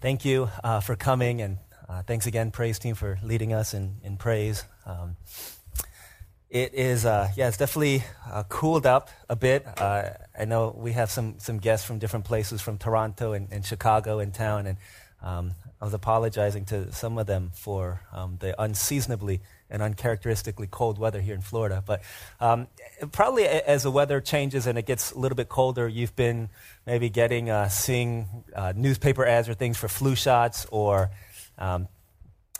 thank you uh, for coming, and uh, thanks again, praise team, for leading us in, in praise. Um, it is, uh, yeah, it's definitely uh, cooled up a bit. Uh, I know we have some, some guests from different places, from Toronto and, and Chicago in town, and um, I was apologizing to some of them for um, the unseasonably and uncharacteristically cold weather here in Florida. But um, probably as the weather changes and it gets a little bit colder, you've been maybe getting, uh, seeing uh, newspaper ads or things for flu shots, or um,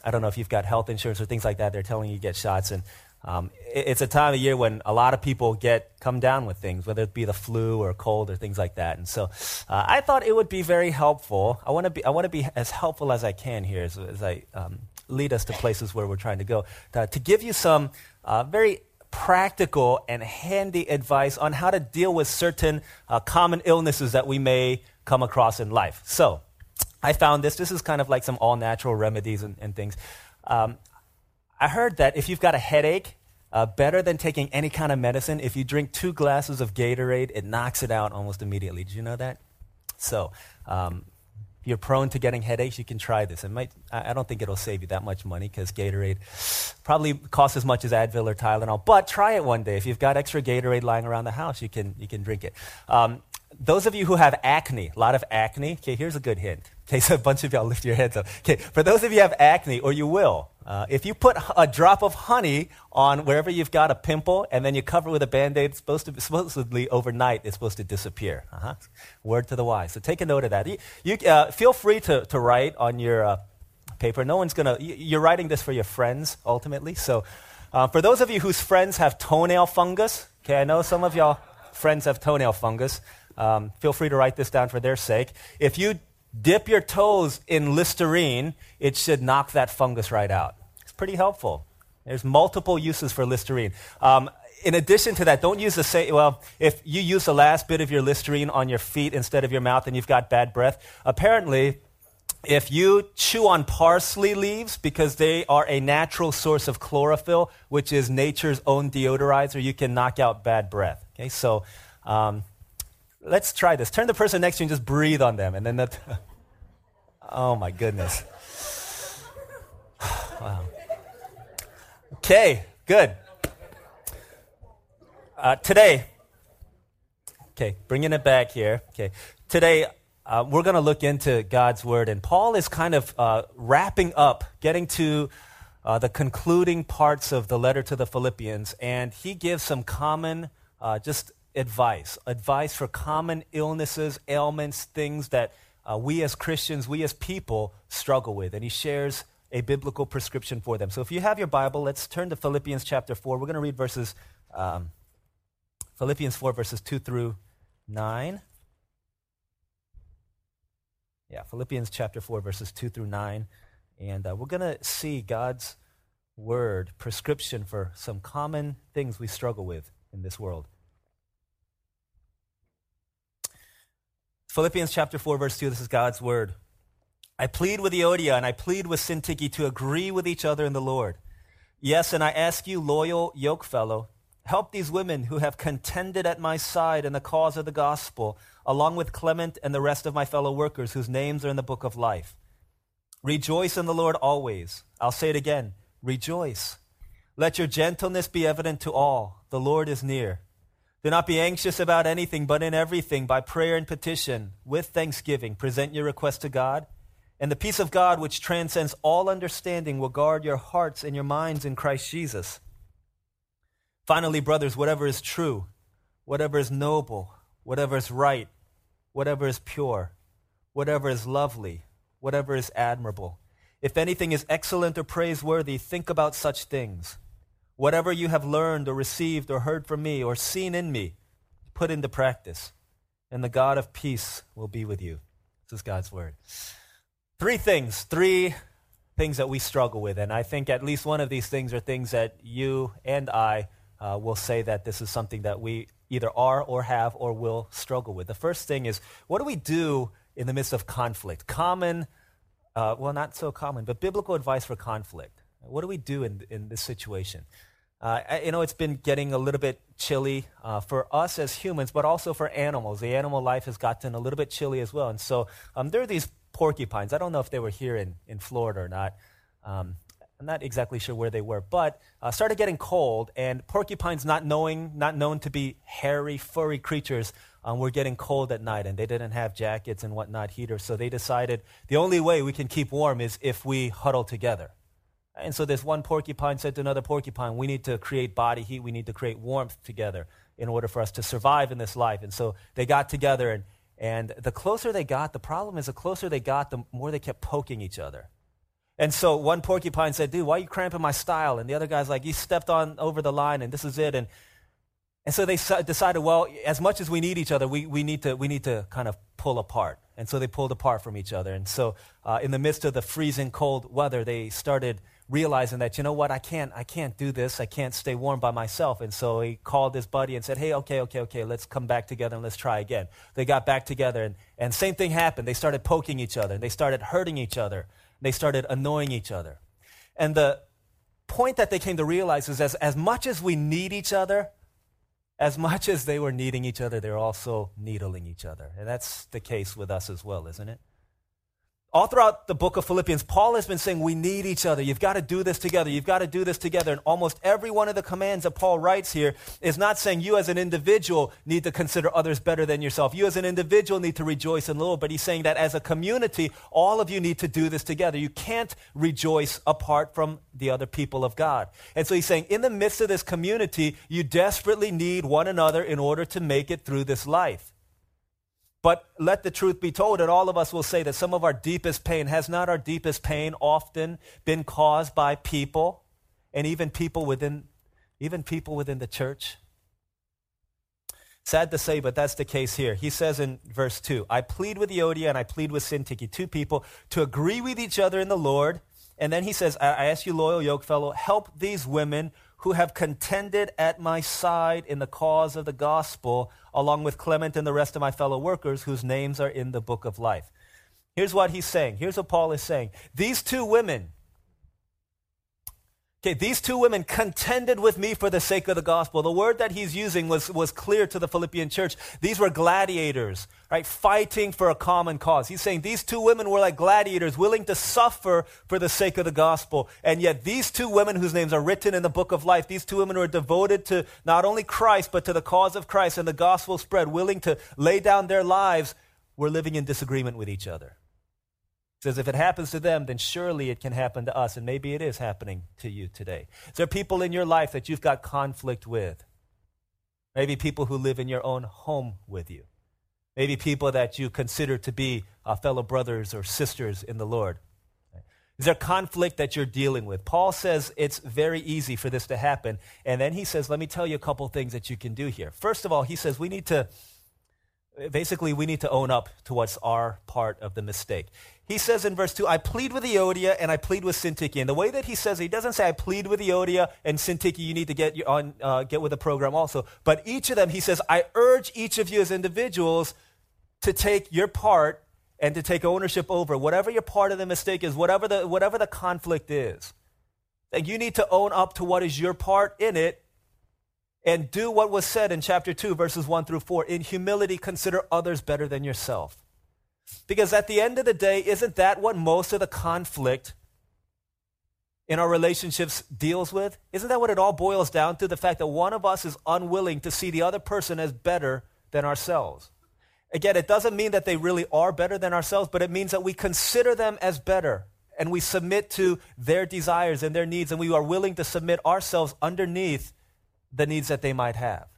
I don't know if you've got health insurance or things like that. They're telling you to get shots. And um, it's a time of year when a lot of people get come down with things, whether it be the flu or cold or things like that. And so, uh, I thought it would be very helpful. I want to be I want to be as helpful as I can here as, as I um, lead us to places where we're trying to go to, to give you some uh, very practical and handy advice on how to deal with certain uh, common illnesses that we may come across in life. So, I found this. This is kind of like some all natural remedies and, and things. Um, I heard that if you've got a headache, uh, better than taking any kind of medicine, if you drink two glasses of Gatorade, it knocks it out almost immediately. Did you know that? So, um, if you're prone to getting headaches, you can try this. It might, I don't think it'll save you that much money because Gatorade probably costs as much as Advil or Tylenol. But try it one day. If you've got extra Gatorade lying around the house, you can, you can drink it. Um, those of you who have acne, a lot of acne, okay, here's a good hint. Okay, so a bunch of y'all lift your heads up. Okay, for those of you have acne, or you will, uh, if you put a drop of honey on wherever you've got a pimple and then you cover it with a band aid, supposed to, supposedly overnight it's supposed to disappear. Uh-huh. Word to the wise. So take a note of that. You, you uh, feel free to, to write on your uh, paper. No one's going to, you're writing this for your friends ultimately. So uh, for those of you whose friends have toenail fungus, okay, I know some of y'all friends have toenail fungus. Um, feel free to write this down for their sake. If you dip your toes in Listerine, it should knock that fungus right out. It's pretty helpful. There's multiple uses for Listerine. Um, in addition to that, don't use the same. Well, if you use the last bit of your Listerine on your feet instead of your mouth and you've got bad breath, apparently, if you chew on parsley leaves because they are a natural source of chlorophyll, which is nature's own deodorizer, you can knock out bad breath. Okay, so um, Let's try this. Turn the person next to you and just breathe on them. And then that. Oh my goodness. wow. Okay, good. Uh, today, okay, bringing it back here. Okay, today uh, we're going to look into God's Word, and Paul is kind of uh, wrapping up, getting to uh, the concluding parts of the letter to the Philippians, and he gives some common, uh, just advice advice for common illnesses, ailments, things that uh, we as Christians, we as people struggle with. And he shares a biblical prescription for them. So if you have your Bible, let's turn to Philippians chapter 4. We're going to read verses, um, Philippians 4, verses 2 through 9. Yeah, Philippians chapter 4, verses 2 through 9. And uh, we're going to see God's word, prescription for some common things we struggle with in this world. Philippians chapter 4, verse 2, this is God's word. I plead with Euodia and I plead with Syntyche to agree with each other in the Lord. Yes, and I ask you, loyal yokefellow, help these women who have contended at my side in the cause of the gospel, along with Clement and the rest of my fellow workers whose names are in the book of life. Rejoice in the Lord always. I'll say it again rejoice. Let your gentleness be evident to all. The Lord is near. Do not be anxious about anything, but in everything, by prayer and petition, with thanksgiving, present your request to God. And the peace of God, which transcends all understanding, will guard your hearts and your minds in Christ Jesus. Finally, brothers, whatever is true, whatever is noble, whatever is right, whatever is pure, whatever is lovely, whatever is admirable, if anything is excellent or praiseworthy, think about such things. Whatever you have learned or received or heard from me or seen in me, put into practice, and the God of peace will be with you. This is God's word. Three things, three things that we struggle with. And I think at least one of these things are things that you and I uh, will say that this is something that we either are or have or will struggle with. The first thing is what do we do in the midst of conflict? Common, uh, well, not so common, but biblical advice for conflict. What do we do in, in this situation? Uh, you know, it's been getting a little bit chilly uh, for us as humans, but also for animals. The animal life has gotten a little bit chilly as well. And so um, there are these porcupines. I don't know if they were here in, in Florida or not. Um, I'm not exactly sure where they were, but uh, started getting cold, and porcupines, not knowing, not known to be hairy, furry creatures, um, were getting cold at night, and they didn't have jackets and whatnot, heaters. So they decided the only way we can keep warm is if we huddle together. And so this one porcupine said to another porcupine, "We need to create body heat. We need to create warmth together in order for us to survive in this life." And so they got together, and and the closer they got, the problem is the closer they got, the more they kept poking each other. And so one porcupine said, Dude, why are you cramping my style? And the other guy's like, You stepped on over the line and this is it. And, and so they decided, well, as much as we need each other, we, we, need, to, we need to kind of pull apart. And so they pulled apart from each other. And so uh, in the midst of the freezing cold weather, they started realizing that, you know what, I can't, I can't do this. I can't stay warm by myself. And so he called his buddy and said, hey, okay, okay, okay, let's come back together and let's try again. They got back together and, and same thing happened. They started poking each other. They started hurting each other. They started annoying each other. And the point that they came to realize is as, as much as we need each other, as much as they were needing each other, they're also needling each other. And that's the case with us as well, isn't it? All throughout the book of Philippians, Paul has been saying we need each other. You've got to do this together. You've got to do this together. And almost every one of the commands that Paul writes here is not saying you as an individual need to consider others better than yourself. You as an individual need to rejoice in the Lord. But he's saying that as a community, all of you need to do this together. You can't rejoice apart from the other people of God. And so he's saying in the midst of this community, you desperately need one another in order to make it through this life. But let the truth be told, and all of us will say that some of our deepest pain has not our deepest pain often been caused by people and even people within even people within the church. Sad to say, but that's the case here. He says in verse 2 I plead with Euodia and I plead with Syntyche, two people, to agree with each other in the Lord. And then he says, I ask you, loyal yoke fellow, help these women who have contended at my side in the cause of the gospel, along with Clement and the rest of my fellow workers whose names are in the book of life. Here's what he's saying. Here's what Paul is saying. These two women, Okay, these two women contended with me for the sake of the gospel. The word that he's using was, was clear to the Philippian church. These were gladiators, right? Fighting for a common cause. He's saying these two women were like gladiators, willing to suffer for the sake of the gospel. And yet these two women whose names are written in the book of life, these two women were devoted to not only Christ, but to the cause of Christ and the gospel spread, willing to lay down their lives, were living in disagreement with each other says if it happens to them, then surely it can happen to us. And maybe it is happening to you today. Is there people in your life that you've got conflict with? Maybe people who live in your own home with you. Maybe people that you consider to be uh, fellow brothers or sisters in the Lord. Is there conflict that you're dealing with? Paul says it's very easy for this to happen. And then he says, let me tell you a couple things that you can do here. First of all, he says we need to basically we need to own up to what's our part of the mistake. He says in verse 2, I plead with Euodia and I plead with Syntyche. And the way that he says it, he doesn't say, I plead with Euodia and Syntyche, you need to get, on, uh, get with the program also. But each of them, he says, I urge each of you as individuals to take your part and to take ownership over whatever your part of the mistake is, whatever the, whatever the conflict is. And you need to own up to what is your part in it and do what was said in chapter 2, verses 1 through 4. In humility, consider others better than yourself. Because at the end of the day, isn't that what most of the conflict in our relationships deals with? Isn't that what it all boils down to? The fact that one of us is unwilling to see the other person as better than ourselves. Again, it doesn't mean that they really are better than ourselves, but it means that we consider them as better and we submit to their desires and their needs, and we are willing to submit ourselves underneath the needs that they might have.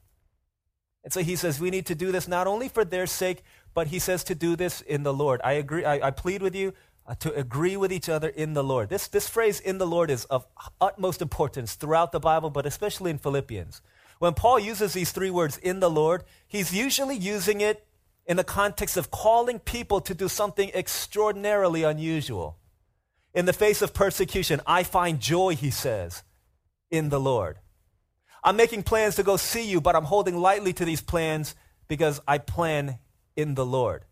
And so he says we need to do this not only for their sake, but he says to do this in the Lord. I agree. I, I plead with you uh, to agree with each other in the Lord. This, this phrase in the Lord is of utmost importance throughout the Bible, but especially in Philippians. When Paul uses these three words in the Lord, he's usually using it in the context of calling people to do something extraordinarily unusual. In the face of persecution, I find joy, he says, in the Lord. I'm making plans to go see you, but I'm holding lightly to these plans because I plan in the Lord.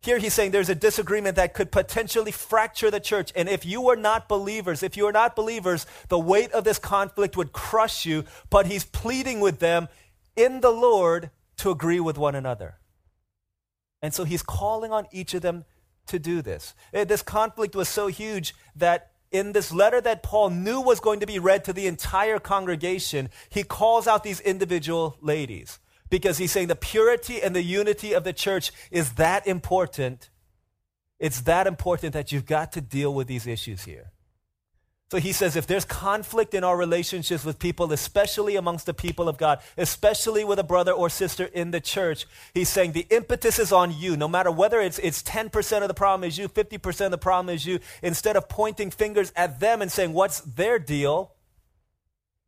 Here he's saying there's a disagreement that could potentially fracture the church. And if you are not believers, if you are not believers, the weight of this conflict would crush you. But he's pleading with them in the Lord to agree with one another. And so he's calling on each of them to do this. Eh, this conflict was so huge that in this letter that Paul knew was going to be read to the entire congregation, he calls out these individual ladies because he's saying the purity and the unity of the church is that important. It's that important that you've got to deal with these issues here. So he says if there's conflict in our relationships with people, especially amongst the people of God, especially with a brother or sister in the church, he's saying the impetus is on you. No matter whether it's, it's 10% of the problem is you, 50% of the problem is you, instead of pointing fingers at them and saying, what's their deal?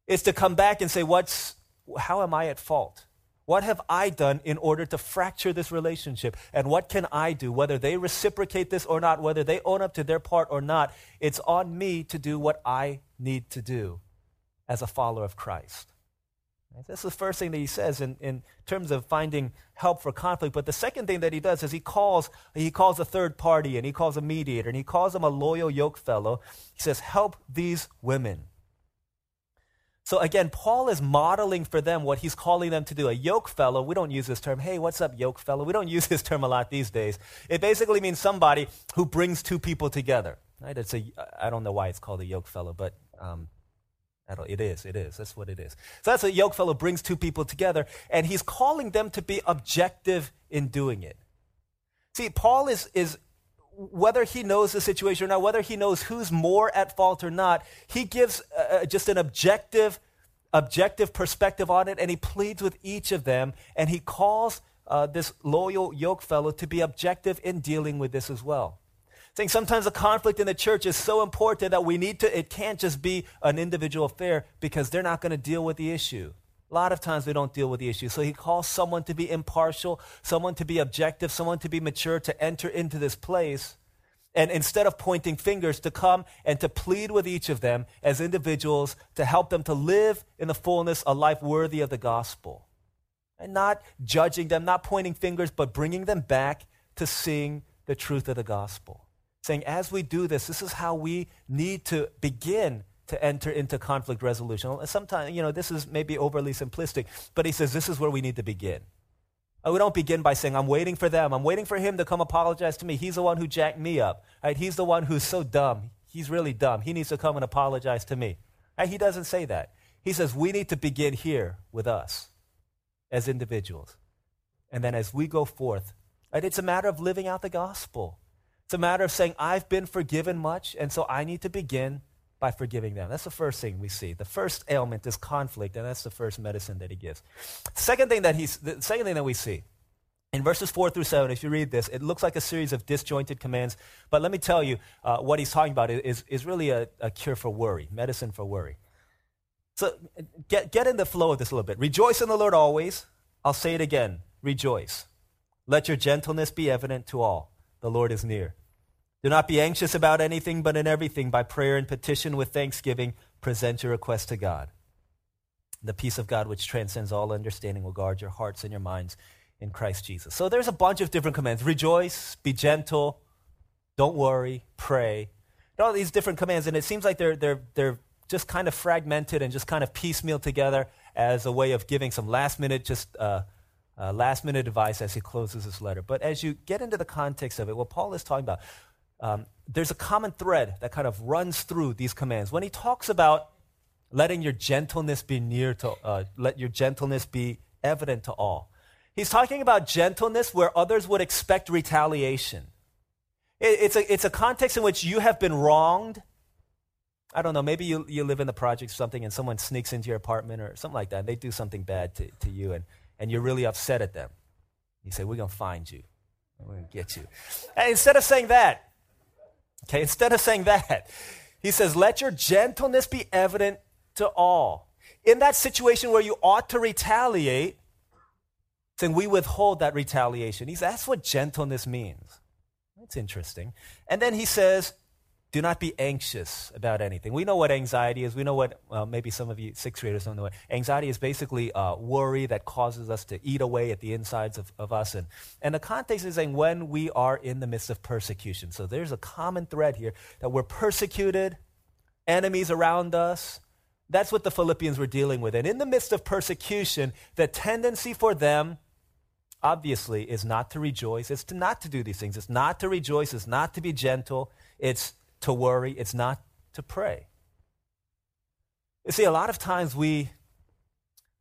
It's to come back and say, what's, how am I at fault? What have I done in order to fracture this relationship? And what can I do? Whether they reciprocate this or not, whether they own up to their part or not, it's on me to do what I need to do as a follower of Christ. This is the first thing that he says in, in terms of finding help for conflict. But the second thing that he does is he calls, he calls a third party and he calls a mediator and he calls them a loyal yoke fellow. He says, Help these women. So again, Paul is modeling for them what he's calling them to do. A yoke fellow, we don't use this term. Hey, what's up, yoke fellow? We don't use this term a lot these days. It basically means somebody who brings two people together. Right? It's a, I don't know why it's called a yoke fellow, but um, it is, it is. That's what it is. So that's a yoke fellow brings two people together, and he's calling them to be objective in doing it. See, Paul is, is whether he knows the situation or not, whether he knows who's more at fault or not, he gives uh, uh, just an objective, objective perspective on it, and he pleads with each of them, and he calls uh, this loyal yoke fellow to be objective in dealing with this as well. Saying sometimes the conflict in the church is so important that we need to, it can't just be an individual affair because they're not going to deal with the issue. A lot of times we don't deal with the issue. So he calls someone to be impartial, someone to be objective, someone to be mature, to enter into this place. And instead of pointing fingers, to come and to plead with each of them as individuals to help them to live in the fullness a life worthy of the gospel. And not judging them, not pointing fingers, but bringing them back to seeing the truth of the gospel. Saying, as we do this, this is how we need to begin to enter into conflict resolution. Sometimes, you know, this is maybe overly simplistic, but he says this is where we need to begin. Uh, we don't begin by saying, I'm waiting for them. I'm waiting for him to come apologize to me. He's the one who jacked me up. Right? He's the one who's so dumb. He's really dumb. He needs to come and apologize to me. Right? He doesn't say that. He says, we need to begin here with us as individuals. And then as we go forth, right, it's a matter of living out the gospel. It's a matter of saying, I've been forgiven much, and so I need to begin by forgiving them. That's the first thing we see. The first ailment is conflict, and that's the first medicine that he gives. Second thing that he's, the second thing that we see in verses 4 through 7, if you read this, it looks like a series of disjointed commands. But let me tell you, uh, what he's talking about is, is really a, a cure for worry, medicine for worry. So get, get in the flow of this a little bit. Rejoice in the Lord always. I'll say it again rejoice. Let your gentleness be evident to all. The Lord is near. Do not be anxious about anything, but in everything, by prayer and petition with thanksgiving, present your request to God. The peace of God, which transcends all understanding, will guard your hearts and your minds in Christ Jesus. So there's a bunch of different commands rejoice, be gentle, don't worry, pray. All these different commands, and it seems like they're, they're, they're just kind of fragmented and just kind of piecemeal together as a way of giving some last minute, just uh, uh, last minute advice as he closes this letter. But as you get into the context of it, what Paul is talking about, um, there's a common thread that kind of runs through these commands. When he talks about letting your gentleness be near to, uh, let your gentleness be evident to all, he's talking about gentleness where others would expect retaliation. It, it's, a, it's a context in which you have been wronged. I don't know, maybe you, you live in the project or something and someone sneaks into your apartment or something like that and they do something bad to, to you and, and you're really upset at them. You say, We're going to find you. We're going to get you. And instead of saying that, Okay, instead of saying that, he says, Let your gentleness be evident to all. In that situation where you ought to retaliate, saying we withhold that retaliation. He's, that's what gentleness means. That's interesting. And then he says, do not be anxious about anything. We know what anxiety is. We know what, well, maybe some of you sixth graders don't know what. Anxiety is basically uh, worry that causes us to eat away at the insides of, of us. And, and the context is saying when we are in the midst of persecution. So there's a common thread here that we're persecuted, enemies around us. That's what the Philippians were dealing with. And in the midst of persecution, the tendency for them obviously, is not to rejoice. It's to not to do these things. It's not to rejoice. It's not to be gentle. It's to worry. It's not to pray. You see, a lot of times we,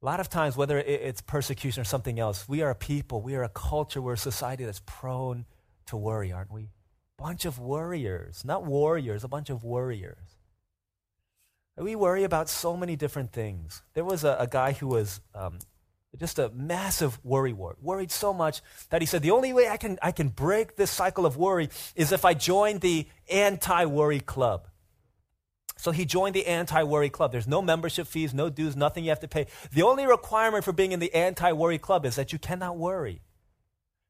a lot of times, whether it's persecution or something else, we are a people, we are a culture, we're a society that's prone to worry, aren't we? Bunch of worriers, not warriors, a bunch of worriers. We worry about so many different things. There was a, a guy who was um, just a massive worry wart, worried so much that he said, The only way I can, I can break this cycle of worry is if I join the anti worry club. So he joined the anti worry club. There's no membership fees, no dues, nothing you have to pay. The only requirement for being in the anti worry club is that you cannot worry.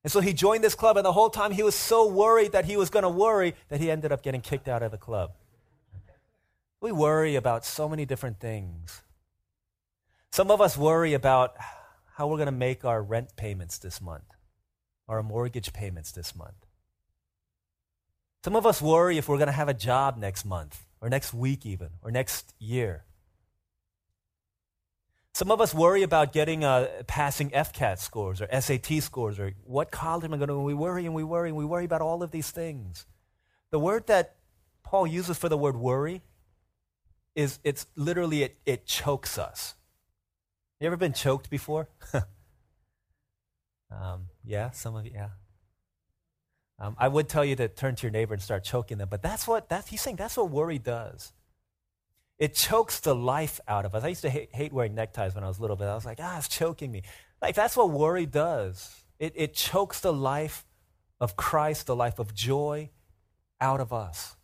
And so he joined this club, and the whole time he was so worried that he was going to worry that he ended up getting kicked out of the club. We worry about so many different things. Some of us worry about how we're going to make our rent payments this month, our mortgage payments this month. Some of us worry if we're going to have a job next month, or next week, even, or next year. Some of us worry about getting uh, passing FCAT scores or SAT scores or what college am I going to? We worry and we worry and we worry about all of these things. The word that Paul uses for the word worry is it's literally it, it chokes us. You ever been choked before? um, yeah, some of you, yeah. Um, I would tell you to turn to your neighbor and start choking them, but that's what that's, he's saying. That's what worry does. It chokes the life out of us. I used to hate, hate wearing neckties when I was little, but I was like, ah, it's choking me. Like that's what worry does. It, it chokes the life of Christ, the life of joy, out of us.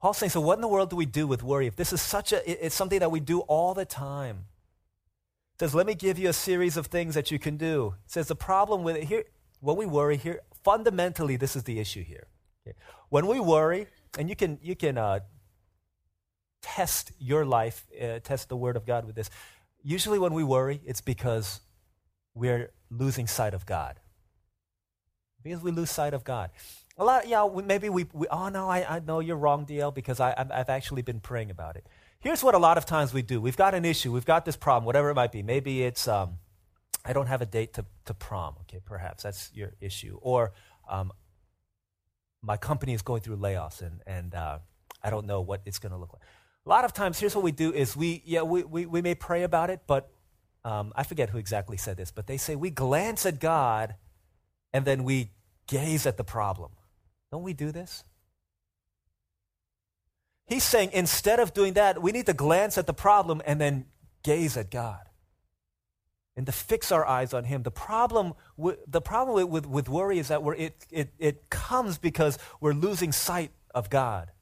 Paul's saying, so what in the world do we do with worry? If this is such a, it's something that we do all the time. Says, let me give you a series of things that you can do. He says the problem with it here, when we worry here, fundamentally, this is the issue here. Okay? When we worry, and you can, you can uh, test your life, uh, test the Word of God with this. Usually, when we worry, it's because we're losing sight of God. Because we lose sight of God. A lot, yeah, maybe we, we, oh no, I, I know you're wrong, DL, because I, I've actually been praying about it. Here's what a lot of times we do. We've got an issue, we've got this problem, whatever it might be. Maybe it's, um, I don't have a date to, to prom, okay, perhaps that's your issue. Or um, my company is going through layoffs and, and uh, I don't know what it's going to look like. A lot of times, here's what we do is we, yeah, we, we, we may pray about it, but um, I forget who exactly said this, but they say we glance at God and then we gaze at the problem. Don't we do this? He's saying instead of doing that, we need to glance at the problem and then gaze at God and to fix our eyes on Him. The problem, the problem with, with, with worry is that it, it, it comes because we're losing sight of God.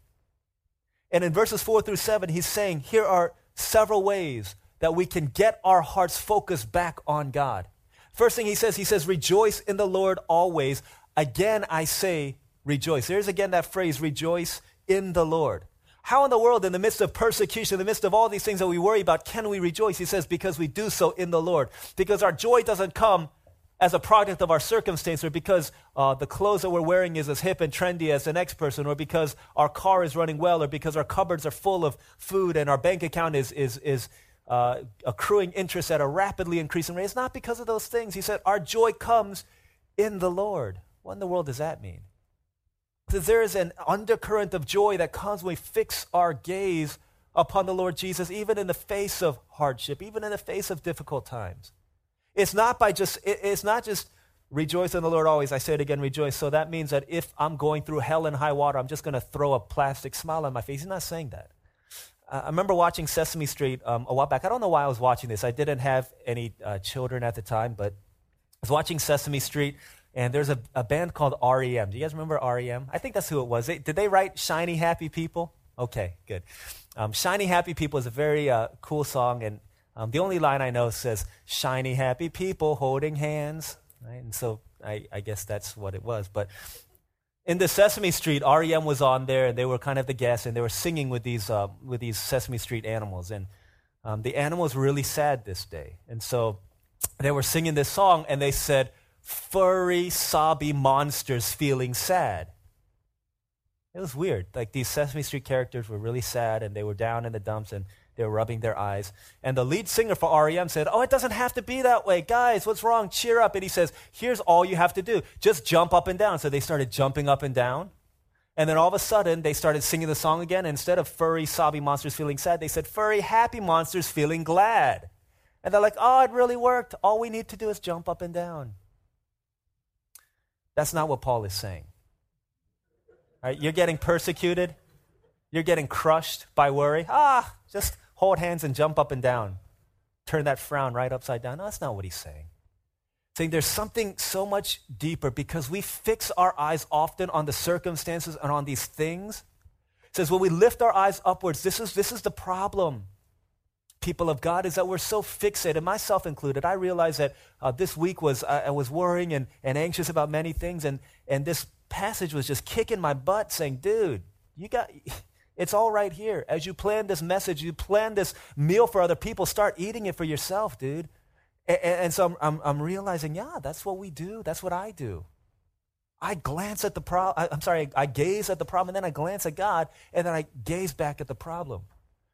And in verses 4 through 7, he's saying here are several ways that we can get our hearts focused back on God. First thing he says, he says, Rejoice in the Lord always. Again, I say, rejoice. There's again that phrase, rejoice in the Lord. How in the world, in the midst of persecution, in the midst of all these things that we worry about, can we rejoice? He says, because we do so in the Lord. Because our joy doesn't come as a product of our circumstance, or because uh, the clothes that we're wearing is as hip and trendy as the next person, or because our car is running well, or because our cupboards are full of food and our bank account is, is, is uh, accruing interest at a rapidly increasing rate. It's not because of those things. He said, Our joy comes in the Lord. What in the world does that mean? There is an undercurrent of joy that comes when we fix our gaze upon the Lord Jesus, even in the face of hardship, even in the face of difficult times. It's not by just, it's not just rejoice in the Lord always. I say it again, rejoice. So that means that if I'm going through hell and high water, I'm just going to throw a plastic smile on my face. He's not saying that. I remember watching Sesame Street um, a while back. I don't know why I was watching this. I didn't have any uh, children at the time, but I was watching Sesame Street, and there's a, a band called REM. Do you guys remember REM? I think that's who it was. They, did they write Shiny Happy People? Okay, good. Um, Shiny Happy People is a very uh, cool song, and um, the only line I know says, Shiny Happy People holding hands. Right? And so I, I guess that's what it was. But in the Sesame Street, REM was on there, and they were kind of the guests, and they were singing with these, uh, with these Sesame Street animals. And um, the animals were really sad this day. And so they were singing this song, and they said, Furry, sobby monsters feeling sad. It was weird. Like these Sesame Street characters were really sad, and they were down in the dumps, and They were rubbing their eyes. And the lead singer for REM said, Oh, it doesn't have to be that way. Guys, what's wrong? Cheer up. And he says, Here's all you have to do just jump up and down. So they started jumping up and down. And then all of a sudden, they started singing the song again. And instead of furry, sobby monsters feeling sad, they said, furry, happy monsters feeling glad. And they're like, oh, it really worked. All we need to do is jump up and down. That's not what Paul is saying. All right, you're getting persecuted, you're getting crushed by worry. Ah, just hold hands and jump up and down. Turn that frown right upside down. No, that's not what he's saying saying there's something so much deeper because we fix our eyes often on the circumstances and on these things. It says when we lift our eyes upwards, this is, this is the problem, people of God, is that we're so fixated, myself included. I realized that uh, this week was, I, I was worrying and, and anxious about many things, and, and this passage was just kicking my butt saying, dude, you got, it's all right here. As you plan this message, you plan this meal for other people, start eating it for yourself, dude. And, and so I'm, I'm, I'm, realizing, yeah, that's what we do. That's what I do. I glance at the problem. I'm sorry, I gaze at the problem, and then I glance at God, and then I gaze back at the problem.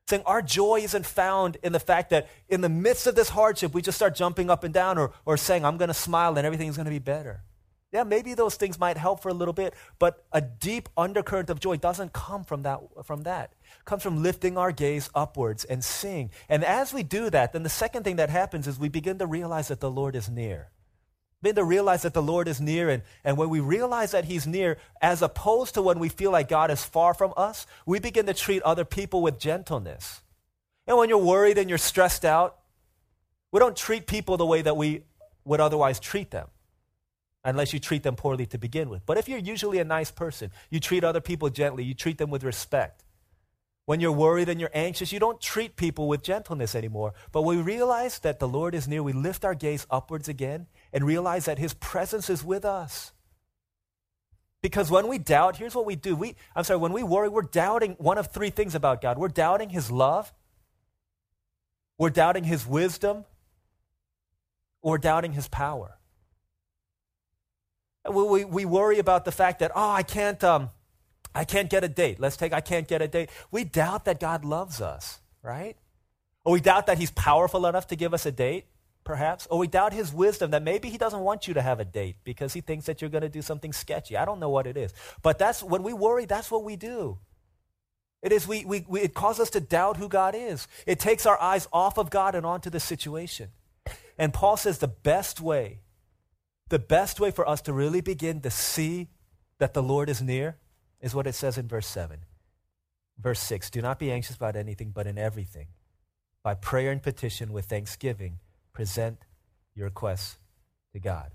Saying our joy isn't found in the fact that in the midst of this hardship, we just start jumping up and down or, or saying, I'm going to smile and everything's going to be better. Yeah, maybe those things might help for a little bit, but a deep undercurrent of joy doesn't come from that. From that. It comes from lifting our gaze upwards and seeing. And as we do that, then the second thing that happens is we begin to realize that the Lord is near. Begin to realize that the Lord is near, and, and when we realize that He's near, as opposed to when we feel like God is far from us, we begin to treat other people with gentleness. And when you're worried and you're stressed out, we don't treat people the way that we would otherwise treat them unless you treat them poorly to begin with. But if you're usually a nice person, you treat other people gently, you treat them with respect. When you're worried and you're anxious, you don't treat people with gentleness anymore. But when we realize that the Lord is near. We lift our gaze upwards again and realize that His presence is with us. Because when we doubt, here's what we do. We, I'm sorry, when we worry, we're doubting one of three things about God. We're doubting His love, we're doubting His wisdom, or doubting His power. We, we, we worry about the fact that, oh, I can't, um, I can't get a date. Let's take, I can't get a date. We doubt that God loves us, right? Or we doubt that He's powerful enough to give us a date, perhaps. Or we doubt His wisdom that maybe He doesn't want you to have a date because He thinks that you're going to do something sketchy. I don't know what it is. But that's when we worry, that's what we do. It is we, we, we it causes us to doubt who God is. It takes our eyes off of God and onto the situation. And Paul says the best way the best way for us to really begin to see that the Lord is near is what it says in verse 7. Verse 6 Do not be anxious about anything, but in everything, by prayer and petition with thanksgiving, present your requests to God.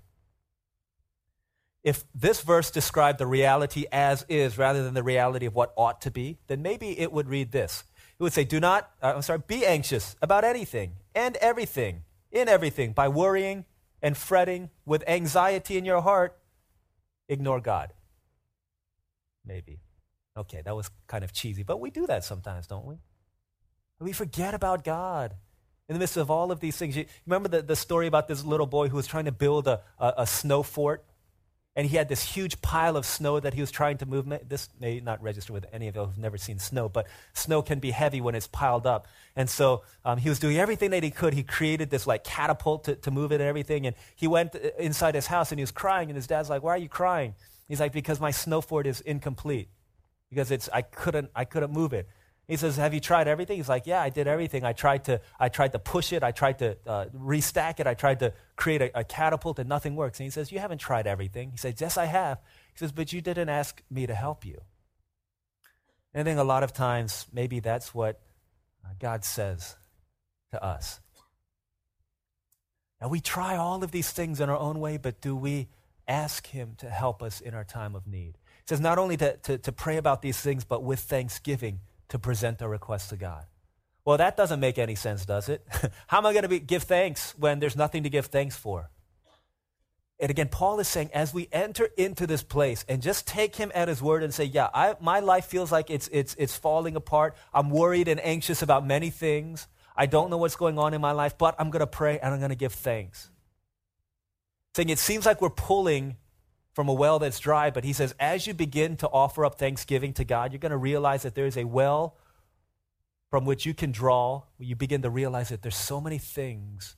If this verse described the reality as is rather than the reality of what ought to be, then maybe it would read this. It would say, Do not, uh, I'm sorry, be anxious about anything and everything, in everything, by worrying and fretting with anxiety in your heart, ignore God. Maybe. Okay, that was kind of cheesy, but we do that sometimes, don't we? We forget about God in the midst of all of these things. You remember the, the story about this little boy who was trying to build a, a, a snow fort? and he had this huge pile of snow that he was trying to move. This may not register with any of you who've never seen snow, but snow can be heavy when it's piled up. And so um, he was doing everything that he could. He created this like catapult to, to move it and everything. And he went uh, inside his house and he was crying. And his dad's like, "Why are you crying?" He's like, "Because my snow fort is incomplete. Because it's I couldn't I couldn't move it." He says, "Have you tried everything?" He's like, "Yeah, I did everything. I tried to, I tried to push it. I tried to uh, restack it. I tried to create a, a, catapult, and nothing works." And he says, "You haven't tried everything." He says, "Yes, I have." He says, "But you didn't ask me to help you." And I think a lot of times, maybe that's what uh, God says to us. And we try all of these things in our own way, but do we ask Him to help us in our time of need? He says not only to, to, to pray about these things, but with thanksgiving to present a request to God. Well, that doesn't make any sense, does it? How am I going to give thanks when there's nothing to give thanks for? And again, Paul is saying, as we enter into this place and just take him at his word and say, Yeah, I, my life feels like it's, it's, it's falling apart. I'm worried and anxious about many things. I don't know what's going on in my life, but I'm going to pray and I'm going to give thanks. Saying it seems like we're pulling from a well that's dry, but he says, as you begin to offer up thanksgiving to God, you're going to realize that there is a well from which you can draw, you begin to realize that there's so many things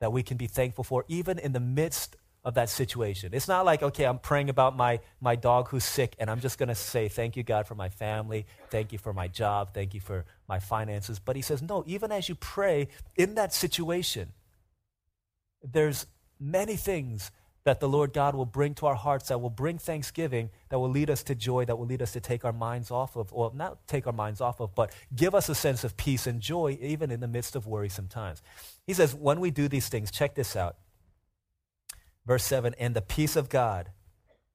that we can be thankful for, even in the midst of that situation. It's not like, okay, I'm praying about my, my dog who's sick, and I'm just going to say, thank you, God, for my family. Thank you for my job. Thank you for my finances. But he says, no, even as you pray in that situation, there's many things that the Lord God will bring to our hearts that will bring thanksgiving, that will lead us to joy, that will lead us to take our minds off of, or not take our minds off of, but give us a sense of peace and joy even in the midst of worrisome times. He says, when we do these things, check this out. Verse 7 And the peace of God,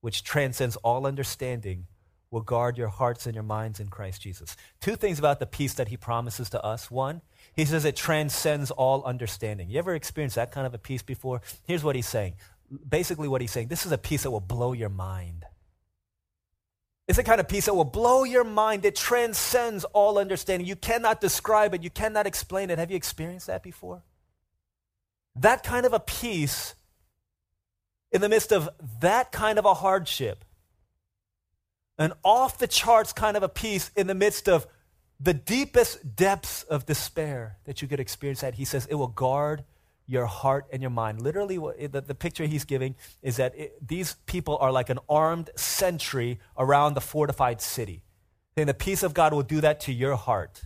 which transcends all understanding, will guard your hearts and your minds in Christ Jesus. Two things about the peace that he promises to us. One, he says it transcends all understanding. You ever experienced that kind of a peace before? Here's what he's saying basically what he's saying this is a peace that will blow your mind. It's the kind of peace that will blow your mind. It transcends all understanding. You cannot describe it, you cannot explain it. Have you experienced that before? That kind of a peace in the midst of that kind of a hardship, an off the charts kind of a peace in the midst of the deepest depths of despair that you could experience that, he says it will guard your heart and your mind. Literally, the, the picture he's giving is that it, these people are like an armed sentry around the fortified city. And the peace of God will do that to your heart.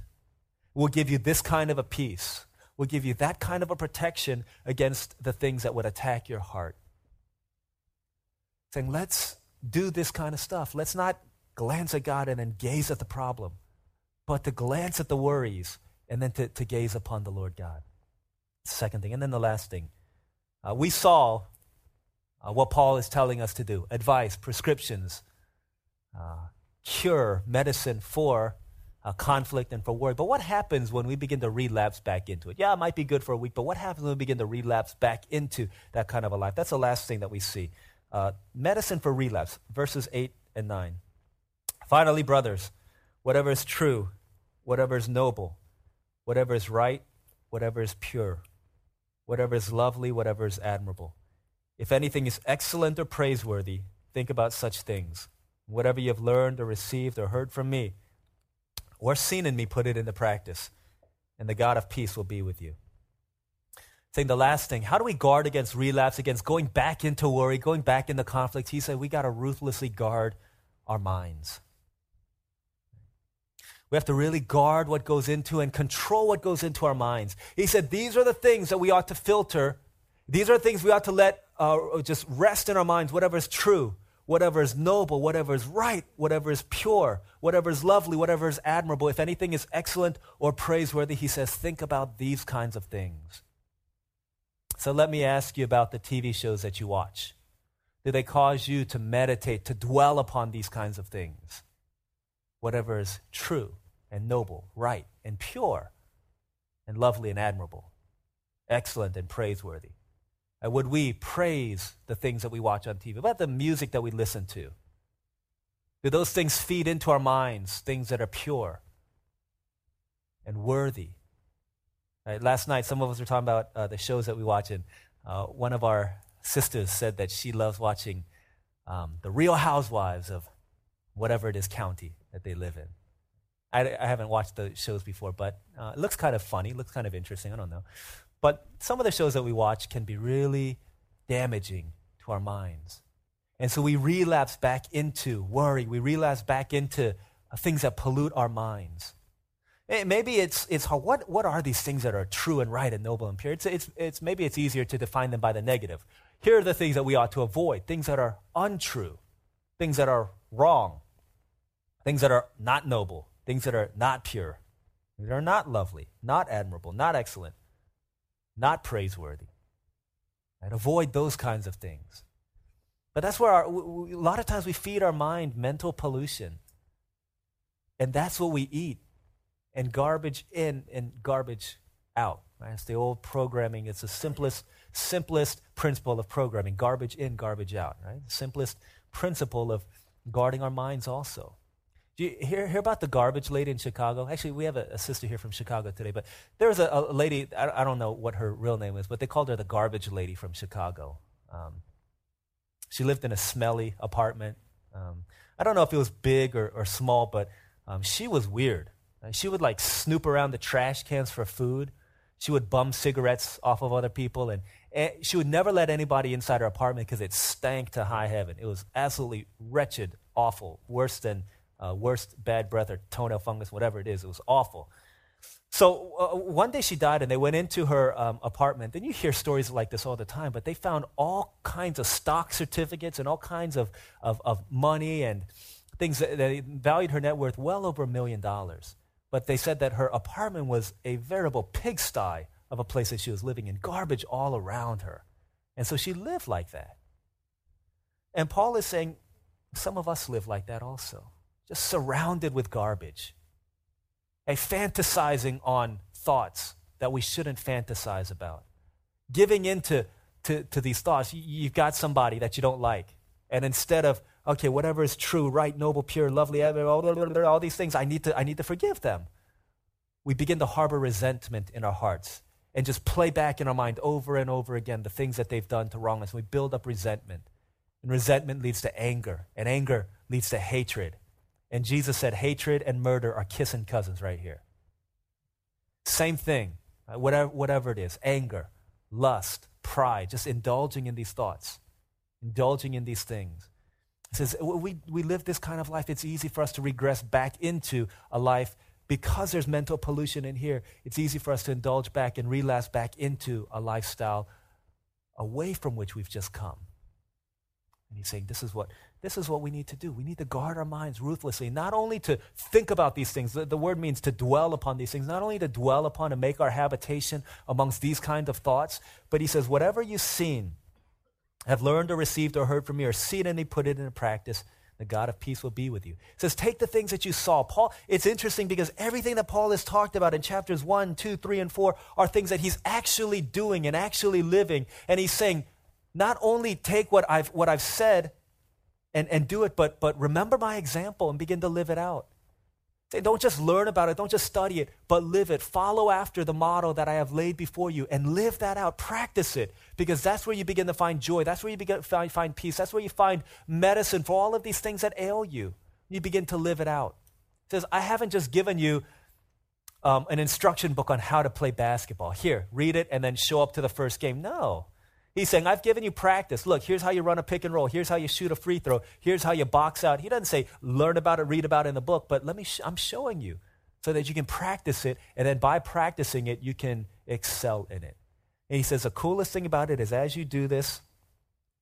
Will give you this kind of a peace. Will give you that kind of a protection against the things that would attack your heart. Saying, let's do this kind of stuff. Let's not glance at God and then gaze at the problem, but to glance at the worries and then to, to gaze upon the Lord God. Second thing. And then the last thing. Uh, we saw uh, what Paul is telling us to do advice, prescriptions, uh, cure, medicine for uh, conflict and for worry. But what happens when we begin to relapse back into it? Yeah, it might be good for a week, but what happens when we begin to relapse back into that kind of a life? That's the last thing that we see. Uh, medicine for relapse, verses 8 and 9. Finally, brothers, whatever is true, whatever is noble, whatever is right, whatever is pure whatever is lovely, whatever is admirable. If anything is excellent or praiseworthy, think about such things. Whatever you have learned or received or heard from me or seen in me, put it into practice, and the God of peace will be with you. Saying the last thing, how do we guard against relapse, against going back into worry, going back into conflict? He said we got to ruthlessly guard our minds. We have to really guard what goes into and control what goes into our minds. He said, These are the things that we ought to filter. These are the things we ought to let uh, just rest in our minds, whatever is true, whatever is noble, whatever is right, whatever is pure, whatever is lovely, whatever is admirable. If anything is excellent or praiseworthy, he says, think about these kinds of things. So let me ask you about the TV shows that you watch. Do they cause you to meditate, to dwell upon these kinds of things? Whatever is true and noble, right and pure, and lovely and admirable, excellent and praiseworthy. And would we praise the things that we watch on TV? About the music that we listen to? Do those things feed into our minds, things that are pure and worthy? Right, last night, some of us were talking about uh, the shows that we watch, and uh, one of our sisters said that she loves watching um, The Real Housewives of whatever it is county that they live in. I, I haven't watched the shows before, but uh, it looks kind of funny, looks kind of interesting. I don't know. But some of the shows that we watch can be really damaging to our minds. And so we relapse back into worry, we relapse back into uh, things that pollute our minds. Maybe it's, it's what, what are these things that are true and right and noble and pure? It's, it's, it's, maybe it's easier to define them by the negative. Here are the things that we ought to avoid things that are untrue, things that are wrong, things that are not noble, things that are not pure, that are not lovely, not admirable, not excellent, not praiseworthy. And avoid those kinds of things. But that's where our, we, a lot of times we feed our mind mental pollution. And that's what we eat. And garbage in and garbage out. Right? It's the old programming. It's the simplest, simplest principle of programming. Garbage in, garbage out. Right? The simplest principle of guarding our minds also. Do you hear, hear about the garbage lady in Chicago? Actually, we have a, a sister here from Chicago today, but there was a, a lady, I, I, don't know what her real name is, but they called her the garbage lady from Chicago. Um, she lived in a smelly apartment. Um, I don't know if it was big or, or small, but um, she was weird. Uh, she would like snoop around the trash cans for food. She would bum cigarettes off of other people, and, and she would never let anybody inside her apartment because it stank to high heaven. It was absolutely wretched, awful, worse than uh, worst bad breath or toenail fungus, whatever it is. It was awful. So uh, one day she died, and they went into her um, apartment. And you hear stories like this all the time, but they found all kinds of stock certificates and all kinds of, of, of money and things that they valued her net worth well over a million dollars. But they said that her apartment was a veritable pigsty of a place that she was living in, garbage all around her. And so she lived like that. And Paul is saying, some of us live like that also, just surrounded with garbage, a fantasizing on thoughts that we shouldn't fantasize about, giving into to, to these thoughts. You've got somebody that you don't like, and instead of okay, whatever is true, right, noble, pure, lovely, all these things, I need to, I need to forgive them. We begin to harbor resentment in our hearts and just play back in our mind over and over again the things that they've done to wrong us. We build up resentment. And resentment leads to anger, and anger leads to hatred. And Jesus said hatred and murder are kissing cousins right here. Same thing, whatever, whatever it is anger, lust, pride, just indulging in these thoughts, indulging in these things. It says we, we live this kind of life, it's easy for us to regress back into a life because there's mental pollution in here. It's easy for us to indulge back and relapse back into a lifestyle away from which we've just come. And he's saying this is what this is what we need to do. We need to guard our minds ruthlessly, not only to think about these things, the, the, word means to dwell upon these things, not only to dwell upon and make our habitation amongst these kind of thoughts, but he says, whatever you've seen, have learned or received or heard from me or seen any put it into practice, the God of peace will be with you. It says, take the things that you saw. Paul, it's interesting because everything that Paul has talked about in chapters 1, 2, 3, and 4 are things that he's actually doing and actually living. And he's saying, not only take what I've, what I've said and, and do it, but, but remember my example and begin to live it out. Say, don't just learn about it, don't just study it, but live it. Follow after the model that I have laid before you and live that out. Practice it because that's where you begin to find joy. That's where you begin to find, find peace. That's where you find medicine for all of these things that ail you. You begin to live it out. It says, I haven't just given you um, an instruction book on how to play basketball. Here, read it and then show up to the first game. No. He's saying, I've given you practice. Look, here's how you run a pick and roll. Here's how you shoot a free throw. Here's how you box out. He doesn't say, learn about it, read about it in the book, but let me, sh- I'm showing you so that you can practice it. And then by practicing it, you can excel in it. And he says, the coolest thing about it is as you do this,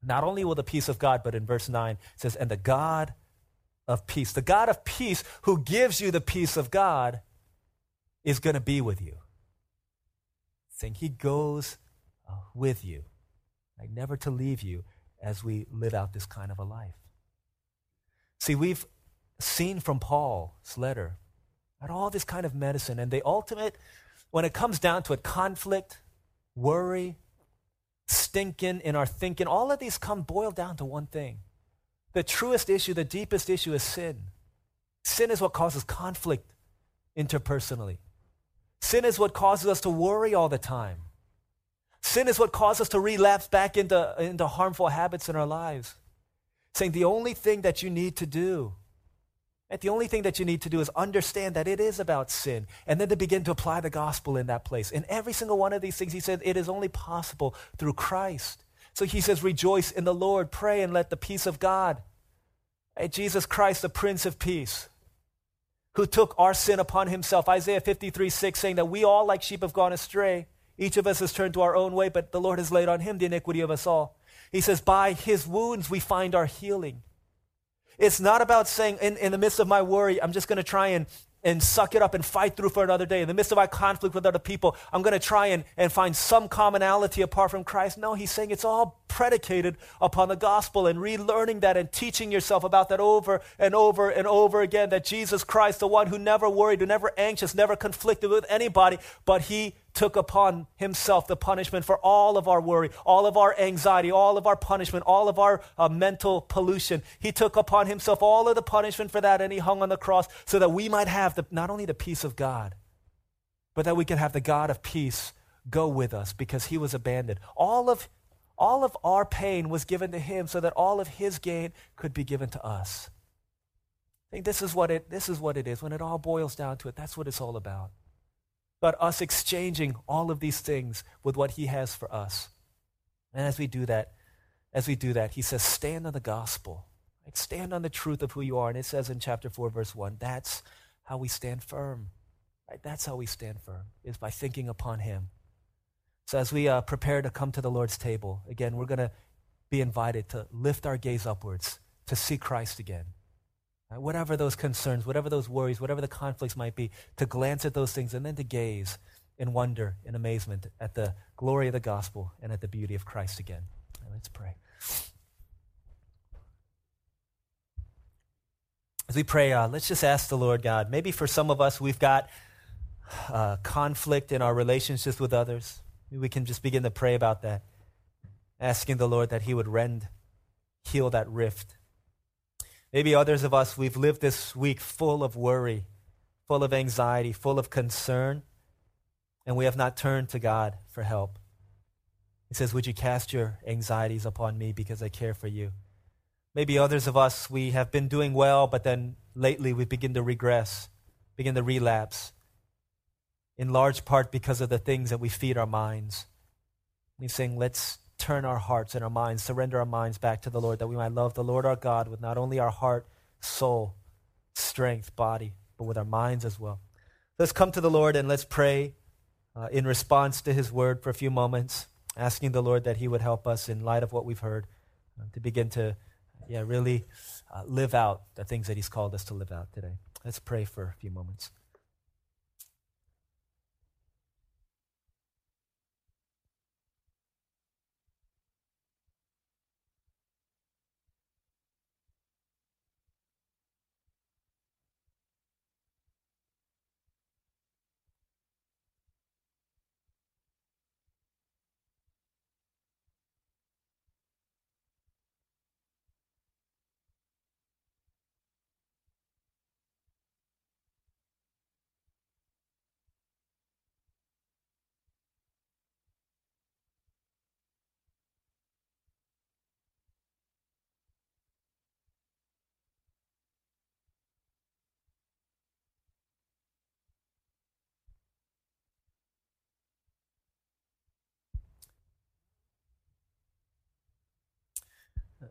not only will the peace of God, but in verse 9, it says, and the God of peace, the God of peace who gives you the peace of God is going to be with you. Saying he goes uh, with you like never to leave you as we live out this kind of a life. See, we've seen from Paul's letter at all this kind of medicine, and the ultimate, when it comes down to it, conflict, worry, stinking in our thinking, all of these come boil down to one thing. The truest issue, the deepest issue is sin. Sin is what causes conflict interpersonally. Sin is what causes us to worry all the time. Sin is what causes us to relapse back into, into harmful habits in our lives. Saying the only thing that you need to do, the only thing that you need to do is understand that it is about sin, and then to begin to apply the gospel in that place. In every single one of these things, he said it is only possible through Christ. So he says, rejoice in the Lord, pray, and let the peace of God, hey, Jesus Christ, the Prince of Peace, who took our sin upon himself, Isaiah 53 6, saying that we all like sheep have gone astray. Each of us has turned to our own way, but the Lord has laid on him the iniquity of us all. He says, By his wounds we find our healing. It's not about saying, in, in the midst of my worry, I'm just going to try and, and suck it up and fight through for another day. In the midst of my conflict with other people, I'm going to try and, and find some commonality apart from Christ. No, he's saying it's all predicated upon the gospel and relearning that and teaching yourself about that over and over and over again that Jesus Christ, the one who never worried, who never anxious, never conflicted with anybody, but he took upon himself the punishment for all of our worry, all of our anxiety, all of our punishment, all of our uh, mental pollution. He took upon himself all of the punishment for that and he hung on the cross so that we might have the, not only the peace of God, but that we could have the God of peace go with us because he was abandoned. All of, all of our pain was given to him so that all of his gain could be given to us. I think this is what it this is what it is. When it all boils down to it, that's what it's all about. But us exchanging all of these things with what he has for us. And as we do that, as we do that, he says, stand on the gospel. Like stand on the truth of who you are. And it says in chapter 4, verse 1, that's how we stand firm. Right? That's how we stand firm, is by thinking upon him. So as we uh, prepare to come to the Lord's table, again, we're going to be invited to lift our gaze upwards, to see Christ again. Right? Whatever those concerns, whatever those worries, whatever the conflicts might be, to glance at those things and then to gaze in wonder, in amazement at the glory of the gospel and at the beauty of Christ again. Right, let's pray. As we pray, uh, let's just ask the Lord God. Maybe for some of us, we've got uh, conflict in our relationships with others. Maybe we can just begin to pray about that, asking the Lord that He would rend, heal that rift. Maybe others of us, we've lived this week full of worry, full of anxiety, full of concern, and we have not turned to God for help. He says, Would you cast your anxieties upon me because I care for you? Maybe others of us, we have been doing well, but then lately we begin to regress, begin to relapse, in large part because of the things that we feed our minds. He's saying, let's turn our hearts and our minds, surrender our minds back to the Lord, that we might love the Lord our God with not only our heart, soul, strength, body, but with our minds as well. Let's come to the Lord and let's pray uh, in response to his word for a few moments, asking the Lord that he would help us in light of what we've heard uh, to begin to yeah, really uh, live out the things that He's called us to live out today. Let's pray for a few moments.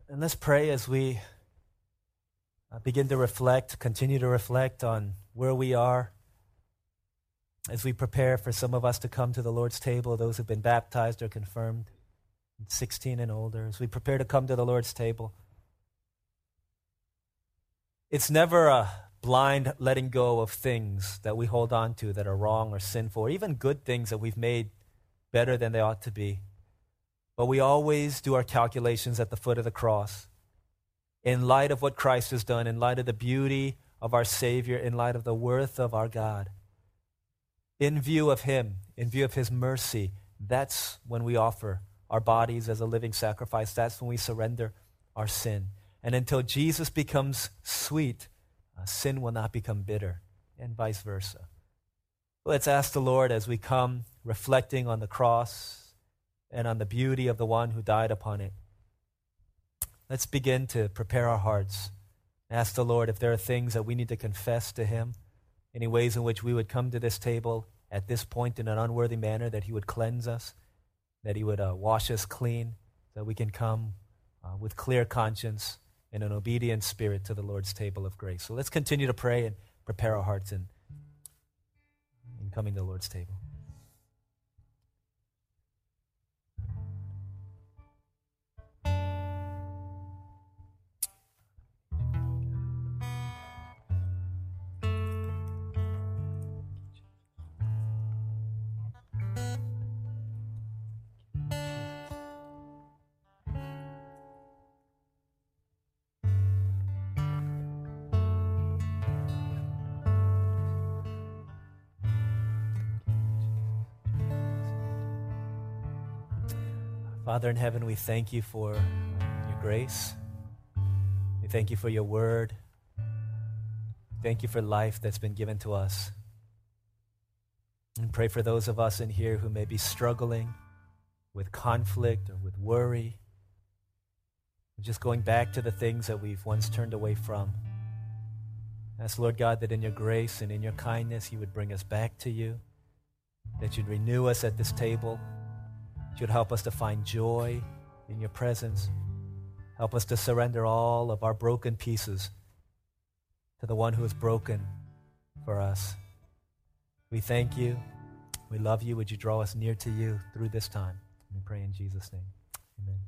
And let's pray as we uh, begin to reflect, continue to reflect on where we are. As we prepare for some of us to come to the Lord's table, those who've been baptized or confirmed, 16 and older, as we prepare to come to the Lord's table, it's never a blind letting go of things that we hold on to that are wrong or sinful, or even good things that we've made better than they ought to be. But we always do our calculations at the foot of the cross. In light of what Christ has done, in light of the beauty of our Savior, in light of the worth of our God, in view of Him, in view of His mercy, that's when we offer our bodies as a living sacrifice. That's when we surrender our sin. And until Jesus becomes sweet, uh, sin will not become bitter, and vice versa. Let's ask the Lord as we come reflecting on the cross, and on the beauty of the one who died upon it. Let's begin to prepare our hearts. Ask the Lord if there are things that we need to confess to Him, any ways in which we would come to this table at this point in an unworthy manner, that He would cleanse us, that He would uh, wash us clean, that we can come uh, with clear conscience and an obedient spirit to the Lord's table of grace. So let's continue to pray and prepare our hearts in, in coming to the Lord's table. Father in heaven, we thank you for your grace. We thank you for your word. Thank you for life that's been given to us. And pray for those of us in here who may be struggling with conflict or with worry, just going back to the things that we've once turned away from. Ask, Lord God, that in your grace and in your kindness, you would bring us back to you, that you'd renew us at this table, that you'd help us to find joy in your presence. Help us to surrender all of our broken pieces to the one who is broken for us. We thank you. We love you. Would you draw us near to you through this time? We pray in Jesus' name. Amen.